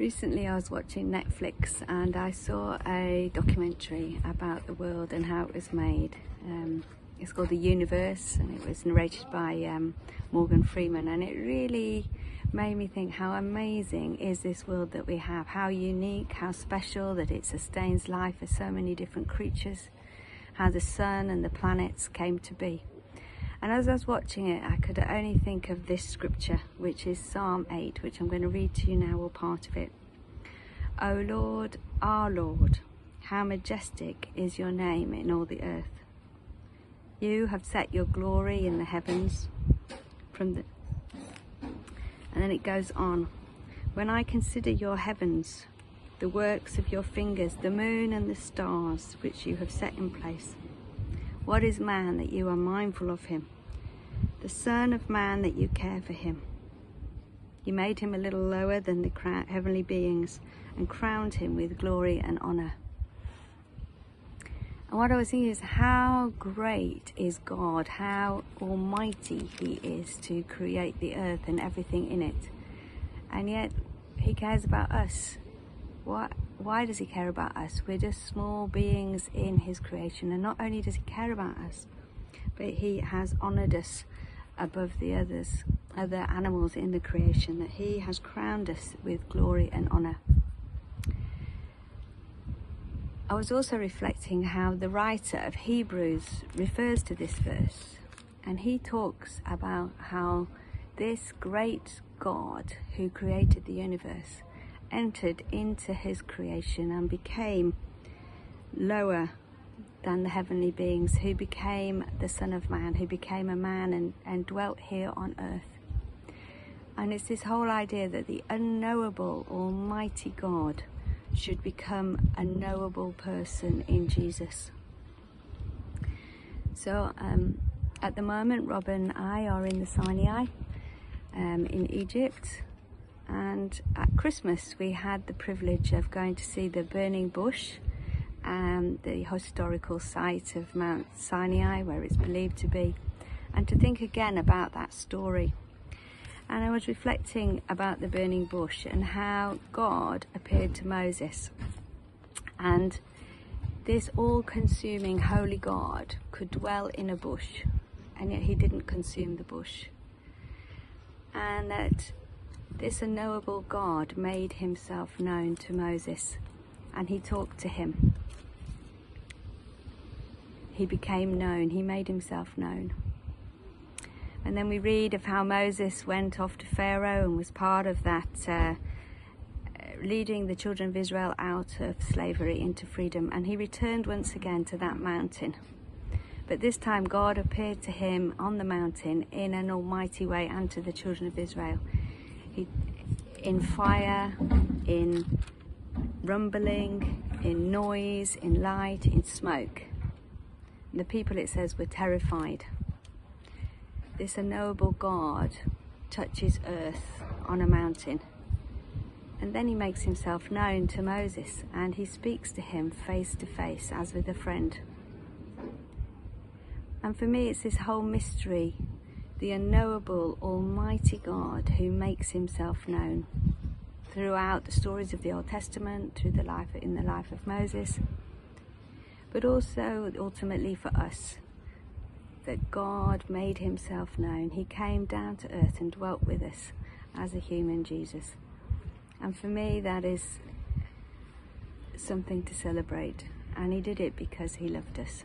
Recently, I was watching Netflix and I saw a documentary about the world and how it was made. Um, it's called The Universe and it was narrated by um, Morgan Freeman. And it really made me think how amazing is this world that we have, how unique, how special that it sustains life for so many different creatures, how the sun and the planets came to be. And as I was watching it, I could only think of this scripture, which is Psalm 8, which I'm going to read to you now, or part of it. O Lord, our Lord, how majestic is your name in all the earth. You have set your glory in the heavens from the and then it goes on. When I consider your heavens, the works of your fingers, the moon and the stars which you have set in place, what is man that you are mindful of him? The Son of Man that you care for him. You made him a little lower than the heavenly beings and crowned him with glory and honor. And what I was thinking is how great is God, how almighty he is to create the earth and everything in it. And yet he cares about us. What why does he care about us? We're just small beings in his creation. And not only does he care about us, but he has honored us above the others, other animals in the creation, that he has crowned us with glory and honor. I was also reflecting how the writer of Hebrews refers to this verse, and he talks about how this great God who created the universe entered into his creation and became lower than the heavenly beings, who became the Son of Man, who became a man and, and dwelt here on earth. And it's this whole idea that the unknowable, almighty God should become a knowable person in Jesus. So um, at the moment, Rob and I are in the Sinai um, in Egypt and at Christmas we had the privilege of going to see the burning bush um, the historical site of Mount Sinai where it's believed to be and to think again about that story. And I was reflecting about the burning bush and how God appeared to Moses. And this all-consuming holy God could dwell in a bush and yet he didn't consume the bush. And that this unknowable God made himself known to Moses and he talked to him. He became known, he made himself known. And then we read of how Moses went off to Pharaoh and was part of that, uh, leading the children of Israel out of slavery into freedom. And he returned once again to that mountain. But this time God appeared to him on the mountain in an almighty way and to the children of Israel in fire, in rumbling, in noise, in light, in smoke. And the people, it says, were terrified. This unknowable God touches earth on a mountain. And then he makes himself known to Moses and he speaks to him face to face as with a friend. And for me, it's this whole mystery the unknowable Almighty God who makes himself known throughout the stories of the Old Testament, through the life in the life of Moses, but also ultimately for us that God made himself known. He came down to earth and dwelt with us as a human Jesus. And for me, that is something to celebrate. And he did it because he loved us.